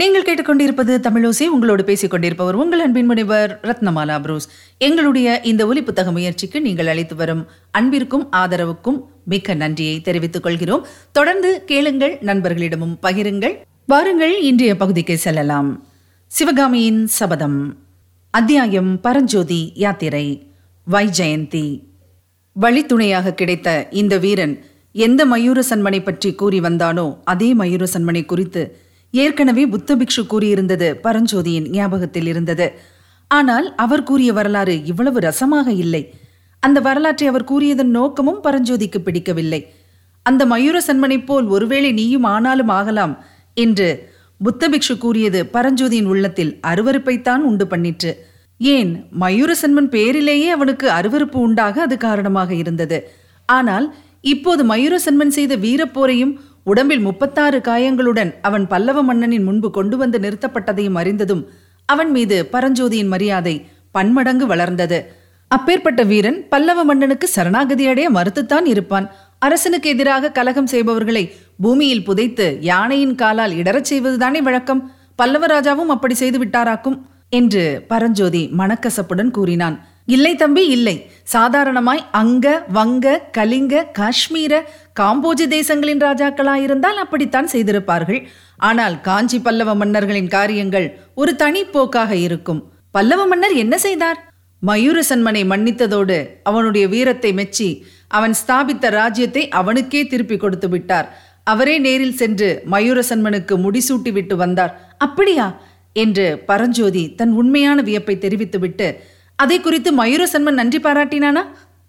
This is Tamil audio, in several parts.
நீங்கள் கேட்டுக்கொண்டிருப்பது தமிழோசை உங்களோடு பேசிக் கொண்டிருப்பவர் உங்கள் அன்பின் முனைவர் ரத்னமாலா புரூஸ். எங்களுடைய இந்த ஒலி புத்தக முயற்சிக்கு நீங்கள் அளித்து வரும் அன்பிற்கும் ஆதரவுக்கும் மிக்க நன்றியை தெரிவித்துக் கொள்கிறோம். தொடர்ந்து கேளுங்கள் நண்பர்களிடமும் பகிருங்கள். வாருங்கள் இன்றைய பகுதிக்கு செல்லலாம். சிவகாமியின் சபதம். அத்தியாயம் பரஞ்சோதி யாத்திரை. வைஜெயந்தி வழித்துணையாக கிடைத்த இந்த வீரன் எந்த மயூர சன்மனை பற்றி கூறி வந்தானோ அதே மயூர சன்மனை குறித்து ஏற்கனவே புத்த பிக்ஷு கூறியிருந்தது பரஞ்சோதியின் ஞாபகத்தில் இருந்தது. ஆனால் அவர் கூறிய வரலாறு இவ்வளவு ரசமாக இல்லை. அந்த வரலாற்றை அவர் கூறியதன் நோக்கமும் பரஞ்சோதிக்கு பிடிக்கவில்லை. அந்த மயூர சன்மனைப் போல் ஒருவேளை நீயும் ஆனாலும் ஆகலாம் என்று புத்த பிக்ஷு கூறியது பரஞ்சோதியின் உள்ளத்தில் அருவறுப்பைத்தான் உண்டு பண்ணிற்று. ஏன் மயூர சன்மன் பேரிலேயே அவனுக்கு அருவருப்பு உண்டாக அது காரணமாக இருந்தது. ஆனால் இப்போது மயூர சன்மன் செய்த வீரப்போரையும் உடம்பில் முப்பத்தாறு காயங்களுடன் அவன் பல்லவ மன்னனின் முன்பு கொண்டு வந்து நிறுத்தப்பட்டதையும் அறிந்ததும் அவன் மீது பரஞ்சோதியின் மரியாதை பன்மடங்கு வளர்ந்தது. அப்பேற்பட்ட வீரன் பல்லவ மன்னனுக்கு சரணாகதி அடைய மறுத்துத்தான் இருப்பான். அரசனுக்கு எதிராக கலகம் செய்பவர்களை பூமியில் புதைத்து யானையின் காலால் இடறச் செய்வதுதானே வழக்கம். பல்லவ ராஜாவும் அப்படி செய்து விட்டாராக்கும்? என்று பரஞ்சோதி மனக்கசப்புடன் கூறினான். இல்லை தம்பி இல்லை. சாதாரணமாய் அங்க வங்க கலிங்க காஷ்மீர காம்போஜி தேசங்களின் ராஜாக்களாயிருந்தால் அப்படித்தான் செய்திருப்பார்கள். ஆனால் காஞ்சி பல்லவ மன்னர்களின் காரியங்கள் ஒரு தனி போக்காக இருக்கும். பல்லவ மன்னர் என்ன செய்தார்? மயூர சன்மனை மன்னித்ததோடு அவனுடைய வீரத்தை மெச்சி அவன் ஸ்தாபித்த ராஜ்யத்தை அவனுக்கே திருப்பி கொடுத்து விட்டார். அவரே நேரில் சென்று மயூர சன்மனுக்கு முடிசூட்டி விட்டு வந்தார். அப்படியா? என்று பரஞ்சோதி தன் உண்மையான வியப்பை தெரிவித்துவிட்டு அதை குறித்து மயூரசன்மன் நன்றி பாராட்டினானா?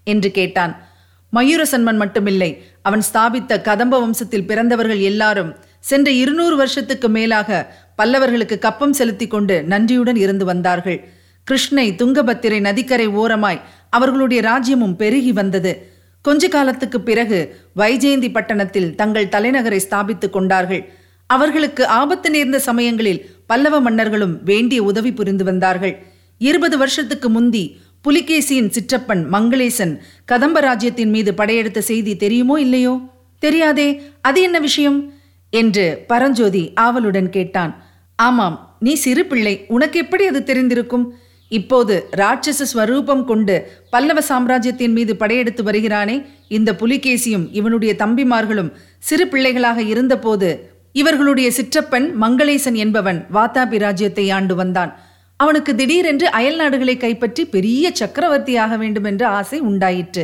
என்று கேட்டான். மயூரசன்மன் மட்டுமில்லை அவன் ஸ்தாபித்த கதம்ப வம்சத்தில் பிறந்தவர்கள் எல்லாரும் சென்ற இருநூறு வருஷத்துக்கு மேலாக பல்லவர்களுக்கு கப்பம் செலுத்தி கொண்டு நன்றியுடன் இருந்து வந்தார்கள். கிருஷ்ணை துங்கபத்திரை நதிக்கரை ஓரமாய் அவர்களுடைய ராஜ்யமும் பெருகி வந்தது. கொஞ்ச காலத்துக்கு பிறகு வைஜெயந்தி பட்டணத்தில் தங்கள் தலைநகரை ஸ்தாபித்துக் கொண்டார்கள். அவர்களுக்கு ஆபத்து நேர்ந்த சமயங்களில் பல்லவ மன்னர்களும் வேண்டிய உதவி புரிந்து வந்தார்கள். இருபது வருஷத்துக்கு முந்தி புலிகேசியின் சிற்றப்பன் மங்களேசன் கதம்ப ராஜ்யத்தின் மீது படையெடுத்த செய்தி தெரியுமோ இல்லையோ? தெரியாதே அது என்ன விஷயம்? என்று பரஞ்சோதி ஆவலுடன் கேட்டான். ஆமாம் நீ சிறு பிள்ளை உனக்கு எப்படி அது தெரிந்திருக்கும்? இப்போது ராட்சச ஸ்வரூபம் கொண்டு பல்லவ சாம்ராஜ்யத்தின் மீது படையெடுத்து வருகிறானே இந்த புலிகேசியும் இவனுடைய தம்பிமார்களும் சிறு பிள்ளைகளாக இருந்தபோது இவர்களுடைய சிற்றப்பன் மங்களேசன் என்பவன் வாத்தாபி ராஜ்யத்தை ஆண்டு வந்தான். அவனுக்கு திடீரென்று அயல் நாடுகளை கைப்பற்றி பெரிய சக்கரவர்த்தியாக வேண்டும் என்ற ஆசை உண்டாயிற்று.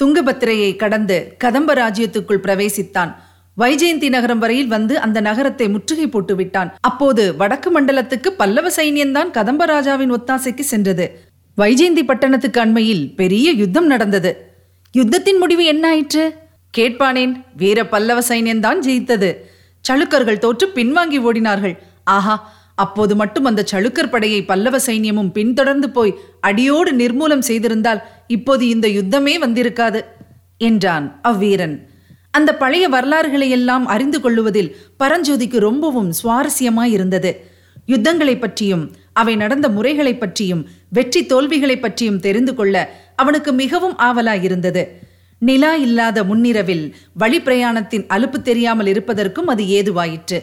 துங்கபத்திரையை கடந்து கதம்ப ராஜ்யத்துக்குள் பிரவேசித்தான். வைஜெயந்தி நகரம் வரையில் வந்து அந்த நகரத்தை முற்றுகை போட்டு விட்டான். அப்போது வடக்கு மண்டலத்துக்கு பல்லவ சைன்யம்தான் கதம்ப ராஜாவின் ஒத்தாசைக்கு சென்றது. வைஜெயந்தி பட்டணத்துக்கு அண்மையில் பெரிய யுத்தம் நடந்தது. யுத்தத்தின் முடிவு என்ன ஆயிற்று? கேட்பானேன் வீர பல்லவ சைன்யம்தான் ஜெயித்தது. சளுக்கர்கள் தோற்று பின்வாங்கி ஓடினார்கள். ஆஹா அப்போது மட்டும் அந்த சளுக்கர் படையை பல்லவ சைன்யமும் பின்தொடர்ந்து போய் அடியோடு நிர்மூலம் செய்திருந்தால் இப்போது இந்த யுத்தமே வந்திருக்காது என்றான் அவ்வீரன். அந்த பழைய வரலாறுகளை எல்லாம் அறிந்து கொள்ளுவதில் பரஞ்சோதிக்கு ரொம்பவும் சுவாரஸ்யமாயிருந்தது யுத்தங்களை பற்றியும் அவை நடந்த முறைகளை பற்றியும் வெற்றி தோல்விகளை பற்றியும் தெரிந்து கொள்ள அவனுக்கு மிகவும் ஆவலாயிருந்தது நிலா இல்லாத முன்னிரவில் வழி பிரயாணத்தின் அலுப்பு தெரியாமல் இருப்பதற்கும் அது ஏதுவாயிற்று.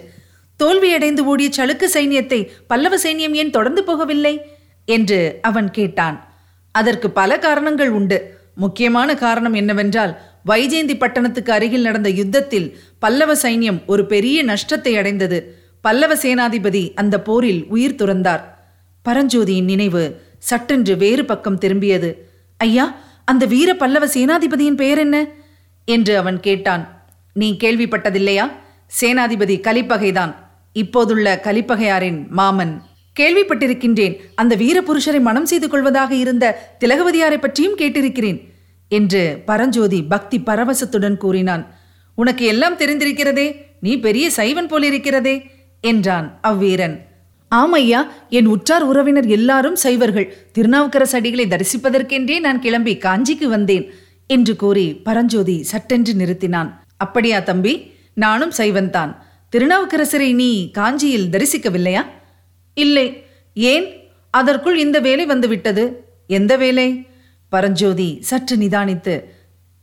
தோல்வியடைந்து ஓடிய சளுக்கு சைன்யத்தை பல்லவ சைன்யம் ஏன் தொடர்ந்து போகவில்லை? என்று அவன் கேட்டான். அதற்கு பல காரணங்கள் உண்டு. முக்கியமான காரணம் என்னவென்றால் வைஜெயந்தி பட்டணத்துக்கு அருகில் நடந்த யுத்தத்தில் பல்லவ சைன்யம் ஒரு பெரிய நஷ்டத்தை அடைந்தது. பல்லவ சேனாதிபதி அந்த போரில் உயிர் துறந்தார். பரஞ்சோதியின் நினைவு சட்டென்று வேறு பக்கம் திரும்பியது. ஐயா அந்த வீர பல்லவ சேனாதிபதியின் பெயர் என்ன? என்று அவன் கேட்டான். நீ கேள்விப்பட்டதில்லையா? சேனாதிபதி கலிப்பகைதான். இப்போதுள்ள கலிப்பகையாரின் மாமன். கேள்விப்பட்டிருக்கின்றேன் அந்த வீரபுருஷரை மனம் செய்து கொள்வதாக இருந்த திலகவதியாரை பற்றியும் கேட்டிருக்கிறேன் என்று பரஞ்சோதி பக்தி பரவசத்துடன் கூறினான். உனக்கு எல்லாம் தெரிந்திருக்கிறதே நீ பெரிய சைவன் போலிருக்கிறதே என்றான் அவ்வீரன். ஆமையா என் உற்றார் உறவினர் எல்லாரும் சைவர்கள் திருநாவுக்கரசு அடிகளை தரிசிப்பதற்கென்றே நான் கிளம்பி காஞ்சிக்கு வந்தேன் என்று கூறி பரஞ்சோதி சட்டென்று நிறுத்தினான். அப்படியா தம்பி நானும் சைவன்தான். திருநாவுக்கரசரை நீ காஞ்சியில் தரிசிக்கவில்லையா? இல்லை. ஏன்? அதற்குள் இந்த வேலை வந்துவிட்டது எந்த வேலை? பரஞ்சோதி சற்று நிதானித்து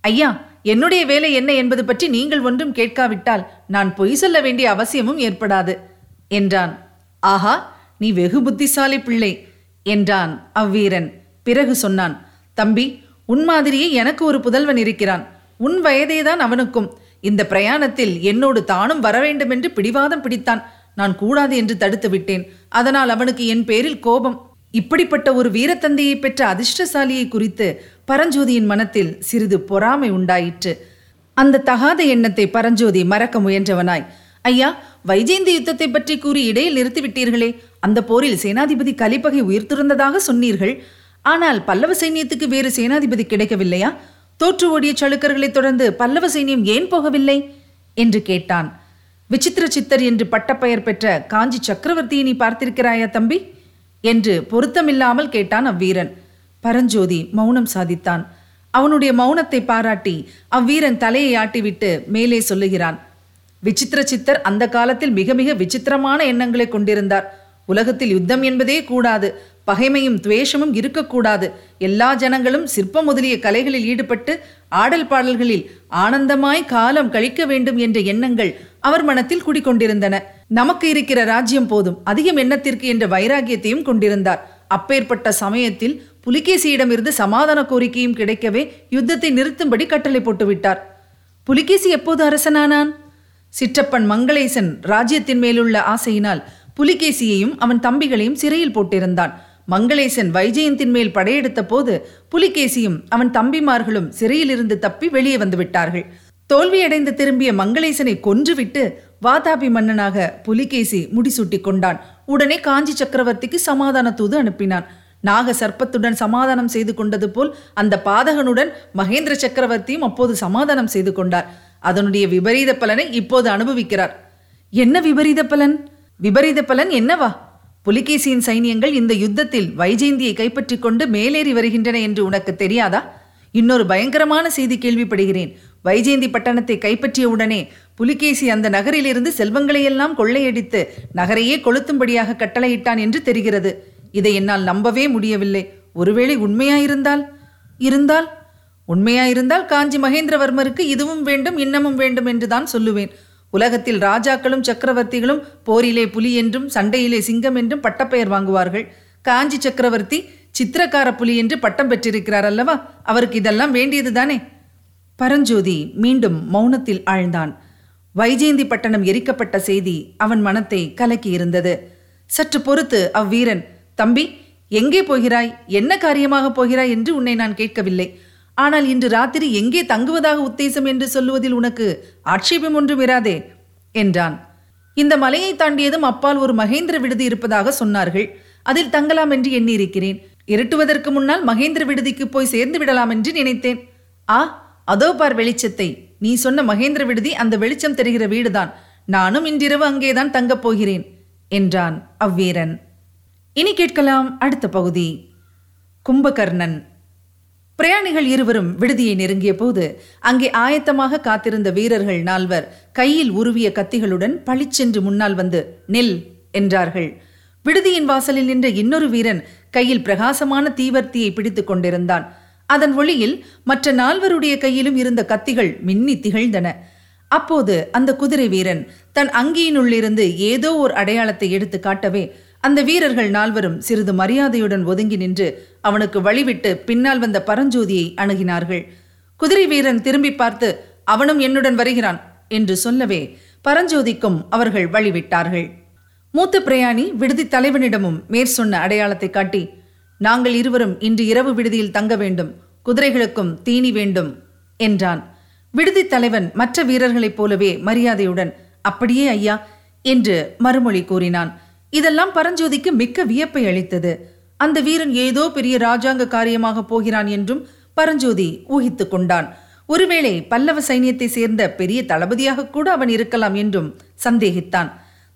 ஐயா என்னுடைய வேலை என்ன என்பது பற்றி நீங்கள் ஒன்றும் கேட்காவிட்டால் நான் பொய் சொல்ல வேண்டிய அவசியமும் ஏற்படாது என்றான். ஆஹா நீ வெகு புத்திசாலி பிள்ளை என்றான் அவ்வீரன். பிறகு சொன்னான் தம்பி உன் மாதிரியே எனக்கு ஒரு புதல்வன் இருக்கிறான். உன் வயதேதான் அவனுக்கும். இந்த பிரயாணத்தில் என்னோடு தானும் வரவேண்டுமென்று என்று பிடிவாதம் பிடித்தான். நான் கூடாது என்று தடுத்து விட்டேன். அதனால் அவனுக்கு என் பேரில் கோபம். இப்படிப்பட்ட ஒரு வீரத்தந்தையை பெற்ற அதிர்ஷ்டசாலியை குறித்து பரஞ்சோதியின் மனத்தில் சிறிது பொறாமை உண்டாயிற்று. அந்த தகாத எண்ணத்தை பரஞ்சோதி மறக்க முயன்றவனாய். ஐயா வைஜெயந்தி யுத்தத்தை பற்றி கூறி இடையில் நிறுத்திவிட்டீர்களே அந்த போரில் சேனாதிபதி கலிப்பகை உயிர்த்திருந்ததாக சொன்னீர்கள். ஆனால் பல்லவ சைன்யத்துக்கு வேறு சேனாதிபதி கிடைக்கவில்லையா? தோற்று ஓடிய சளுக்கர்களைத் தொடர்ந்து பல்லவ சைன்யம் ஏன் போகவில்லை? என்று கேட்டான். விசித்திர சித்தர் என்று பட்டப்பெயர் பெற்ற காஞ்சி சக்கரவர்த்தியை நீ பார்த்திருக்கிறாயா தம்பி? என்று பொருத்தமில்லாமல் கேட்டான் அவ்வீரன். பரஞ்சோதி மௌனம் சாதித்தான். அவனுடைய மௌனத்தை பாராட்டி அவ்வீரன் தலையை ஆட்டிவிட்டு மேலே சொல்லுகிறான். விசித்திர சித்தர் அந்த காலத்தில் மிக மிக விசித்திரமான எண்ணங்களை கொண்டிருந்தார். உலகத்தில் யுத்தம் என்பதே கூடாது. பகைமையும் துவேஷமும் இருக்கக்கூடாது. எல்லா ஜனங்களும் சிற்பம் முதலிய கலைகளில் ஈடுபட்டு ஆடல் பாடல்களில் ஆனந்தமாய் காலம் கழிக்க வேண்டும் என்ற எண்ணங்கள் அவர் மனத்தில் குடிக்கொண்டிருந்தன நமக்கு இருக்கிற ராஜ்யம் போதும். அதிகம் எண்ணத்திற்கு என்ற வைராகியத்தையும் கொண்டிருந்தார். அப்பேற்பட்ட சமயத்தில் புலிகேசியிடமிருந்து சமாதான கோரிக்கையும் கிடைக்கவே யுத்தத்தை நிறுத்தும்படி கட்டளை போட்டுவிட்டார். புலிகேசி எப்போது அரசனானான்? சிற்றப்பன் மங்களேசன் ராஜ்யத்தின் மேலுள்ள ஆசையினால் புலிகேசியையும் அவன் தம்பிகளையும் சிறையில் போட்டிருந்தான். மங்களேசன் வைஜெயந்தின் மேல் படையெடுத்த போது புலிகேசியும் அவன் தம்பிமார்களும் சிறையிலிருந்து தப்பி வெளியே வந்து விட்டார்கள். தோல்வியடைந்து திரும்பிய மங்களேசனை கொன்றுவிட்டு வாதாபி மன்னனாக புலிகேசி முடிசூட்டி கொண்டான். உடனே காஞ்சி சக்கரவர்த்திக்கு சமாதான தூது அனுப்பினான். நாக சர்ப்பத்துடன் சமாதானம் செய்து கொண்டது போல் அந்த பாதகனுடன் மகேந்திர சக்கரவர்த்தியும் அப்போது சமாதானம் செய்து கொண்டார். அதனுடைய விபரீத பலனை இப்போது அனுபவிக்கிறார். என்ன விபரீத பலன்? விபரீத பலன் என்னவா? புலிகேசியின் சைனியங்கள் இந்த யுத்தத்தில் வைஜெயந்தியை கைப்பற்றி கொண்டு மேலேறி வருகின்றன என்று உனக்கு தெரியாதா? இன்னொரு பயங்கரமான செய்தி கேள்விப்படுகிறேன். வைஜெயந்தி பட்டணத்தை கைப்பற்றிய உடனே புலிகேசி அந்த நகரிலிருந்து செல்வங்களையெல்லாம் கொள்ளையடித்து நகரையே கொளுத்தும்படியாக கட்டளையிட்டான் என்று தெரிகிறது. இதை என்னால் நம்பவே முடியவில்லை. ஒருவேளை உண்மையாயிருந்தால்? இருந்தால்? உண்மையாயிருந்தால் காஞ்சி மகேந்திரவர்மருக்கு இதுவும் வேண்டும் இன்னமும் வேண்டும் என்றுதான் சொல்லுவேன். உலகத்தில் ராஜாக்களும் சக்கரவர்த்திகளும் போரிலே புலி என்றும் சண்டையிலே சிங்கம் என்றும் பட்டப்பெயர் வாங்குவார்கள். காஞ்சி சக்கரவர்த்தி சித்திரக்கார புலி என்று பட்டம் பெற்றிருக்கிறார் அல்லவா? அவருக்கு இதெல்லாம் வேண்டியதுதானே? பரஞ்சோதி மீண்டும் மௌனத்தில் ஆழ்ந்தான். வைஜெயந்தி பட்டணம் எரிக்கப்பட்ட செய்தி அவன் மனத்தை கலக்கி இருந்தது. சற்று பொறுத்து அவ்வீரன் தம்பி எங்கே போகிறாய்? என்ன காரியமாக போகிறாய்? என்று உன்னை நான் கேட்கவில்லை. ஆனால் இன்று ராத்திரி எங்கே தங்குவதாக உத்தேசம் என்று சொல்லுவதில் உனக்கு ஆட்சேபம் ஒன்றும் இராதே என்றான். இந்த மலையை தாண்டியதும் அப்பால் ஒரு மகேந்திர விடுதி இருப்பதாக சொன்னார்கள். அதில் தங்கலாம் என்று எண்ணியிருக்கிறேன். இருட்டுவதற்கு முன்னால் மகேந்திர விடுதிக்கு போய் சேர்ந்து விடலாம் என்று நினைத்தேன். ஆ அதோ பார் வெளிச்சத்தை. நீ சொன்ன மகேந்திர விடுதி அந்த வெளிச்சம் தெரிகிற வீடுதான். நானும் இன்றிரவு அங்கேதான் தங்கப் போகிறேன் என்றான் அவ்வீரன். இனி கேட்கலாம் அடுத்த பகுதி. கும்பகர்ணன். பிரயாணிகள் இருவரும் விடுதியை நெருங்கிய போது அங்கே ஆயத்தமாக காத்திருந்த வீரர்கள் நால்வர் கையில் உருவிய கத்திகளுடன் பளிச்சென்று முன்னால் வந்து நெல் என்றார்கள். விடுதியின் வாசலில் நின்ற இன்னொரு வீரன் கையில் பிரகாசமான தீவர்த்தியை பிடித்துக் கொண்டிருந்தான். அதன் ஒளியில் மற்ற நால்வருடைய கையிலும் இருந்த கத்திகள் மின்னி திகழ்ந்தன. அப்போது அந்த குதிரை வீரன் தன் அங்கியினுள்ளிருந்து ஏதோ ஒரு அடையாளத்தை எடுத்து காட்டவே அந்த வீரர்கள் நால்வரும் சிறிது மரியாதையுடன் ஒதுங்கி நின்று அவனுக்கு வழிவிட்டு பின்னால் வந்த பரஞ்சோதியை அணுகினார்கள். குதிரை வீரன் திரும்பி பார்த்து அவனும் என்னுடன் வருகிறான் என்று சொல்லவே பரஞ்சோதிக்கும் அவர்கள் வழிவிட்டார்கள். மூத்த பிரயாணி விடுதி தலைவனிடமும் மேற்சொன்ன அடையாளத்தை காட்டி நாங்கள் இருவரும் இன்று இரவு விடுதியில் தங்க வேண்டும் குதிரைகளுக்கும் தீனி வேண்டும் என்றான். விடுதி தலைவன் மற்ற வீரர்களைப் போலவே மரியாதையுடன் அப்படியே ஐயா என்று மறுமொழி கூறினான். இதெல்லாம் பரஞ்சோதிக்கு மிக்க வியப்பை அளித்தது. அந்த வீரன் ஏதோ பெரிய ராஜாங்க காரியமாக போகிறான் என்றும் பரஞ்சோதி ஊகித்துக் கொண்டான். ஒருவேளை பல்லவ சைனியத்தை சேர்ந்த பெரிய தளபதியாக கூட அவன் இருக்கலாம் என்றும் சந்தேகித்தான்.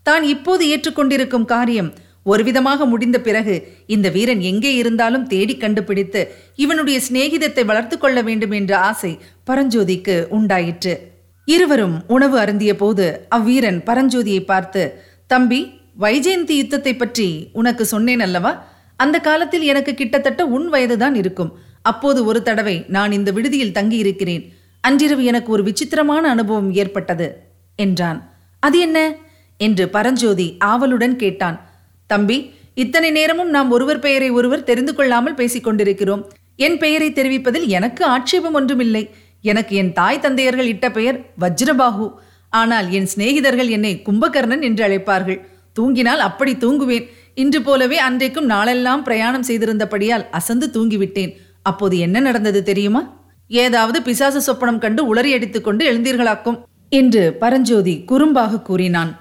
தான் இப்போது ஏற்றுக்கொண்டிருக்கும் காரியம் ஒருவிதமாக முடிந்த பிறகு இந்த வீரன் எங்கே இருந்தாலும் தேடி கண்டுபிடித்து இவனுடைய சிநேகிதத்தை வளர்த்து கொள்ள வேண்டும் என்ற ஆசை பரஞ்சோதிக்கு உண்டாயிற்று. இருவரும் உணவு அருந்திய போது அவ்வீரன் பரஞ்சோதியை பார்த்து தம்பி வைஜெயந்தி யுத்தத்தை பற்றி உனக்கு சொன்னேன் அல்லவா? அந்த காலத்தில் எனக்கு கிட்டத்தட்ட உன் வயதுதான் இருக்கும். அப்போது ஒரு தடவை நான் இந்த விடுதியில் தங்கியிருக்கிறேன். அன்றிரவு எனக்கு ஒரு விசித்திரமான அனுபவம் ஏற்பட்டது என்றான். அது என்ன? என்று பரஞ்சோதி ஆவலுடன் கேட்டான். தம்பி இத்தனை நேரமும் நாம் ஒருவர் பெயரை ஒருவர் தெரிந்து கொள்ளாமல் பேசிக் கொண்டிருக்கிறோம். என் பெயரை தெரிவிப்பதில் எனக்கு ஆட்சேபம் ஒன்றுமில்லை. எனக்கு என் தாய் தந்தையர்கள் இட்ட பெயர் வஜ்ரபாகு. ஆனால் என் சிநேகிதர்கள் என்னை கும்பகர்ணன் என்று அழைப்பார்கள். தூங்கினால் அப்படி தூங்குவேன். இன்று போலவே அன்றைக்கும் நாளெல்லாம் பிரயாணம் செய்திருந்தபடியால் அசந்து தூங்கிவிட்டேன். அப்போது என்ன நடந்தது தெரியுமா? ஏதாவது பிசாசு சொப்பனம் கண்டு உளறி அடித்துக் கொண்டு எழுந்தீர்களாக்கும் என்று பரஞ்சோதி குறும்பாக கூறினான்.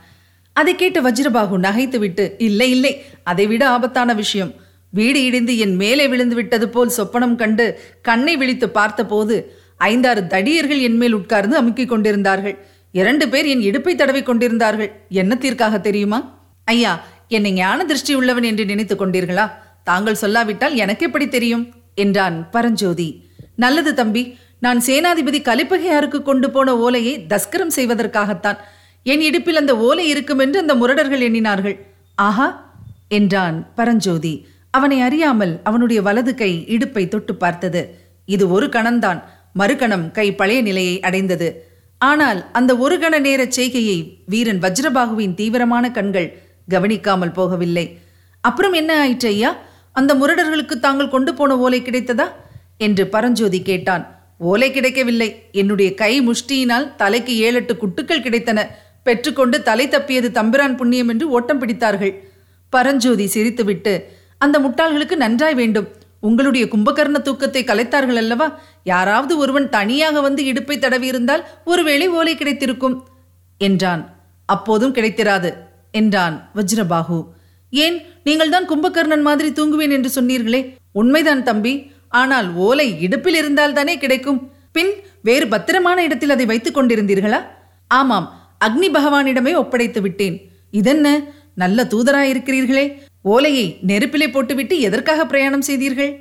அதை கேட்டு வஜ்ரபாகு நகைத்துவிட்டு இல்லை இல்லை அதைவிட ஆபத்தான விஷயம். வீடு இடிந்து என் மேலே விழுந்து விட்டது போல் சொப்பனம் கண்டு கண்ணை விழித்து பார்த்தபோது ஐந்தாறு தடியர்கள் என் மேல் உட்கார்ந்து அமுக்கிக் கொண்டிருந்தார்கள். இரண்டு பேர் என் இடுப்பை தடவி கொண்டிருந்தார்கள். என்னத்திற்காக தெரியுமா? ஐயா என்னை ஞான திருஷ்டி உள்ளவன் என்று நினைத்துக் கொண்டீர்களா? தாங்கள் சொல்லாவிட்டால் எனக்கு எப்படி தெரியும்? என்றான் பரஞ்சோதி. நல்லது தம்பி நான் சேனாதிபதி கலிப்பகையாருக்கு கொண்டு போன ஓலையை தஸ்கரம் செய்வதற்காகத்தான். என் இடுப்பில் அந்த ஓலை இருக்கும் என்று அந்த முரடர்கள் எண்ணினார்கள். ஆஹா என்றான் பரஞ்சோதி. அவனை அறியாமல் அவனுடைய வலது கை இடுப்பை தொட்டு பார்த்தது. இது ஒரு கணம்தான். மறுகணம் கை பழைய நிலையை அடைந்தது. ஆனால் அந்த ஒரு கண நேர செய்கையை வீரன் வஜ்ரபாகுவின் தீவிரமான கண்கள் கவனிக்காமல் போகவில்லை. அப்புறம் என்ன ஆயிற்று ஐயா? அந்த முரடர்களுக்கு தாங்கள் கொண்டு போன ஓலை கிடைத்ததா? என்று பரஞ்சோதி கேட்டான். ஓலை கிடைக்கவில்லை. என்னுடைய கை முஷ்டியினால் தலைக்கு ஏழெட்டு குட்டுக்கள் கிடைத்தன. பெற்றுக்கொண்டு தலை தப்பியது தம்பிரான் புண்ணியம் என்று ஓட்டம் பிடித்தார்கள். பரஞ்சோதி சிரித்துவிட்டு அந்த முட்டாள்களுக்கு நன்றாய் வேண்டும். உங்களுடைய கும்பகர்ண தூக்கத்தை கலைத்தார்கள் அல்லவா? யாராவது ஒருவன் தனியாக வந்து இடுப்பை தடவியிருந்தால் ஒருவேளை ஓலை கிடைத்திருக்கும் என்றான். அப்போதும் கிடைத்திராது. என்றான் வஜ்ரபாகு ஏன் நீங்கள் தான் கும்பகர்ணன் மாதிரி தூங்குவேன் என்று சொன்னீர்களே? உண்மைதான் தம்பி. ஆனால் ஓலை இடுப்பில் இருந்தால் தானே கிடைக்கும். பின் வேறு பத்திரமான இடத்தில் அதை வைத்துக் கொண்டிருந்தீர்களா? ஆமாம் அக்னி பகவானிடமே ஒப்படைத்து விட்டேன். இதென்ன? நல்ல தூதராயிருக்கிறீர்களே. ஓலையை நெருப்பிலே போட்டுவிட்டு எதற்காக பிரயாணம் செய்தீர்கள்?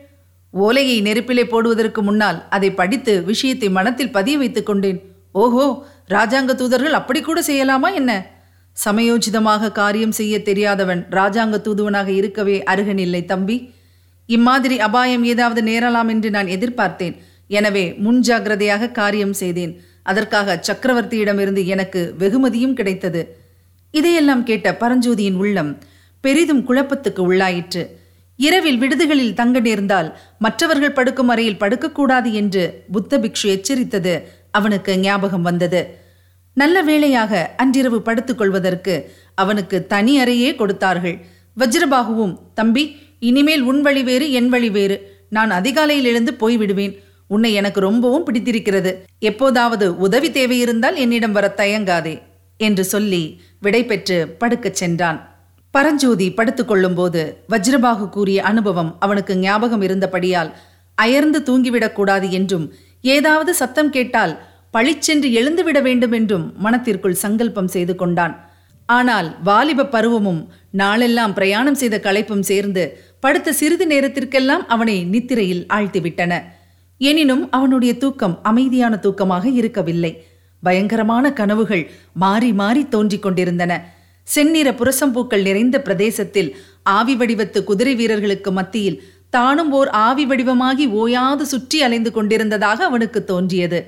ஓலையை நெருப்பிலே போடுவதற்கு முன்னால் அதை படித்து விஷயத்தை மனத்தில் பதிய வைத்துக் கொண்டேன். ஓஹோ ராஜாங்க தூதர்கள் அப்படி கூட செய்யலாமா என்ன? சமயோஜிதமாக காரியம் செய்ய தெரியாதவன் ராஜாங்க தூதுவனாக இருக்கவே அருகனில்லை தம்பி. இம்மாதிரி அபாயம் ஏதாவது நேரலாம் என்று நான் எதிர்பார்த்தேன். எனவே முன்ஜாகிரதையாக காரியம் செய்தேன். அதற்காக சக்கரவர்த்தியிடமிருந்து எனக்கு வெகுமதியும் கிடைத்தது. இதையெல்லாம் கேட்ட பரஞ்சோதியின் உள்ளம் பெரிதும் குழப்பத்துக்கு உள்ளாயிற்று. இரவில் விடுதிகளில் தங்க நேர்ந்தால் மற்றவர்கள் படுக்கும் அறையில் படுக்கக்கூடாது என்று புத்த பிக்ஷு எச்சரித்தது. அவனுக்கு ஞாபகம் வந்தது. நல்ல வேளையாக அன்றிரவு படுத்துக் கொள்வதற்கு அவனுக்கு தனி அறையே கொடுத்தார்கள். வஜ்ரபாகுவும் தம்பி இனிமேல் உன் வழி வேறு என் வழி வேறு. நான் அதிகாலையில் எழுந்து போய்விடுவேன். உன்னை எனக்கு ரொம்பவும் பிடித்திருக்கிறது. எப்போதாவது உதவி தேவையிருந்தால் என்னிடம் வர தயங்காதே என்று சொல்லி விடை பெற்று படுக்கச் சென்றான். பரஞ்சோதி படுத்துக் கொள்ளும்போது வஜ்ரபாகு கூறிய அனுபவம் அவனுக்கு ஞாபகம் இருந்தபடியால் அயர்ந்து தூங்கிவிடக்கூடாது என்றும் ஏதாவது சத்தம் கேட்டால் பழிச்சென்று எழுந்துவிட வேண்டும் என்றும் மனத்திற்குள் சங்கல்பம் செய்து கொண்டான். ஆனால் வாலிப பருவமும் நாளெல்லாம் பிரயாணம் செய்த களைப்பும் சேர்ந்து படுத்த சிறிது நேரத்திற்கெல்லாம் அவனை நித்திரையில் ஆழ்த்திவிட்டன. எனினும் அவனுடைய தூக்கம் அமைதியான தூக்கமாக இருக்கவில்லை. பயங்கரமான கனவுகள் மாறி மாறி தோன்றிக் கொண்டிருந்தன. செந்நிற புரசம்பூக்கள் நிறைந்த பிரதேசத்தில் ஆவி வடிவத்து குதிரை வீரர்களுக்கு மத்தியில் தானும் ஓர் ஆவி வடிவமாகி ஓயாது சுற்றி அலைந்து கொண்டிருந்ததாக அவனுக்கு தோன்றியது.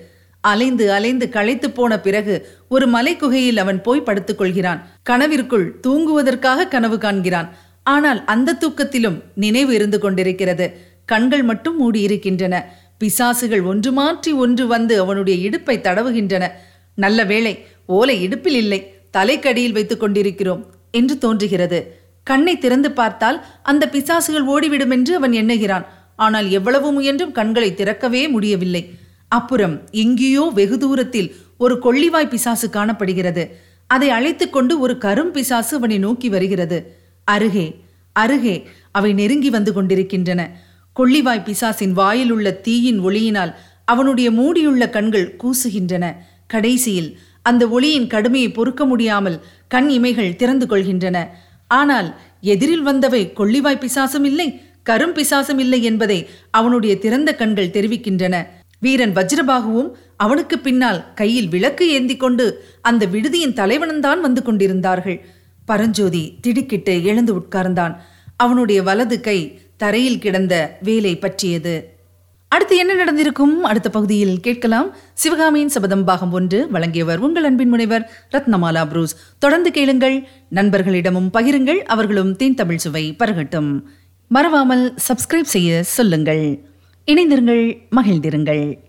அலைந்து அலைந்து களைத்து போன பிறகு ஒரு மலை குகையில் அவன் போய் படுத்துக் கொள்கிறான் கனவிற்குள் தூங்குவதற்காக கனவு காண்கிறான். ஆனால் அந்த தூக்கத்திலும் நினைவு இருந்து கொண்டிருக்கிறது. கண்கள் மட்டும் மூடியிருக்கின்றன. பிசாசுகள் ஒன்று மாற்றி ஒன்று வந்து அவனுடைய இடுப்பை தடவுகின்றன. நல்ல வேளை ஓலை இடுப்பில் இல்லை. தலைக்கடியில் வைத்துக் கொண்டிருக்கிறோம் என்று தோன்றுகிறது. கண்ணை திறந்து பார்த்தால் அந்த பிசாசுகள் ஓடிவிடும் என்று அவன் எண்ணுகிறான். ஆனால் எவ்வளவு முயன்றும் கண்களை திறக்கவே முடியவில்லை. அப்புறம் எங்கேயோ வெகு தூரத்தில் ஒரு கொள்ளிவாய் பிசாசு காணப்படுகிறது. அதை அழைத்து கொண்டு ஒரு கரும் பிசாசு அவனை நோக்கி வருகிறது. அருகே அருகே அவை நெருங்கி வந்து கொண்டிருக்கின்றன. கொள்ளிவாய் பிசாசின் வாயில் உள்ள தீயின் ஒளியினால் அவனுடைய மூடியுள்ள கண்கள் கூசுகின்றன. கடைசியில் அந்த ஒளியின் கடுமையை பொறுக்க முடியாமல் கண் இமைகள் திறந்து கொள்கின்றன. ஆனால் எதிரில் வந்தவை கொள்ளிவாய் பிசாசும் இல்லை கரும் பிசாசும் இல்லை என்பதை அவனுடைய திறந்த கண்கள் தெரிவிக்கின்றன. வீரன் வஜ்ரபாகுவும் அவனுக்கு பின்னால் கையில் விளக்கு ஏந்தி கொண்டு அந்த விடுதியின் தலைவனந்தான் வந்து கொண்டிருந்தார்கள். பரஞ்சோதி திடுக்கிட்டு எழுந்து உட்கார்ந்தான். அவனுடைய வலது கை தரையில் கிடந்த வேலை பற்றியது. அடுத்து என்ன நடந்திருக்கும்? அடுத்த பகுதியில் கேட்கலாம். சிவகாமியின் சபதம் பாகம் ஒன்று. வழங்கியவர் உங்கள் அன்பின் முனைவர் ரத்னமாலா புரூஸ். தொடர்ந்து கேளுங்கள். நண்பர்களிடமும் பகிருங்கள். அவர்களும் தேன் தமிழ் சுவை பருகட்டும். மறவாமல் சப்ஸ்கிரைப் செய்ய சொல்லுங்கள். இணைந்திருங்கள் மகிழ்ந்திருங்கள்.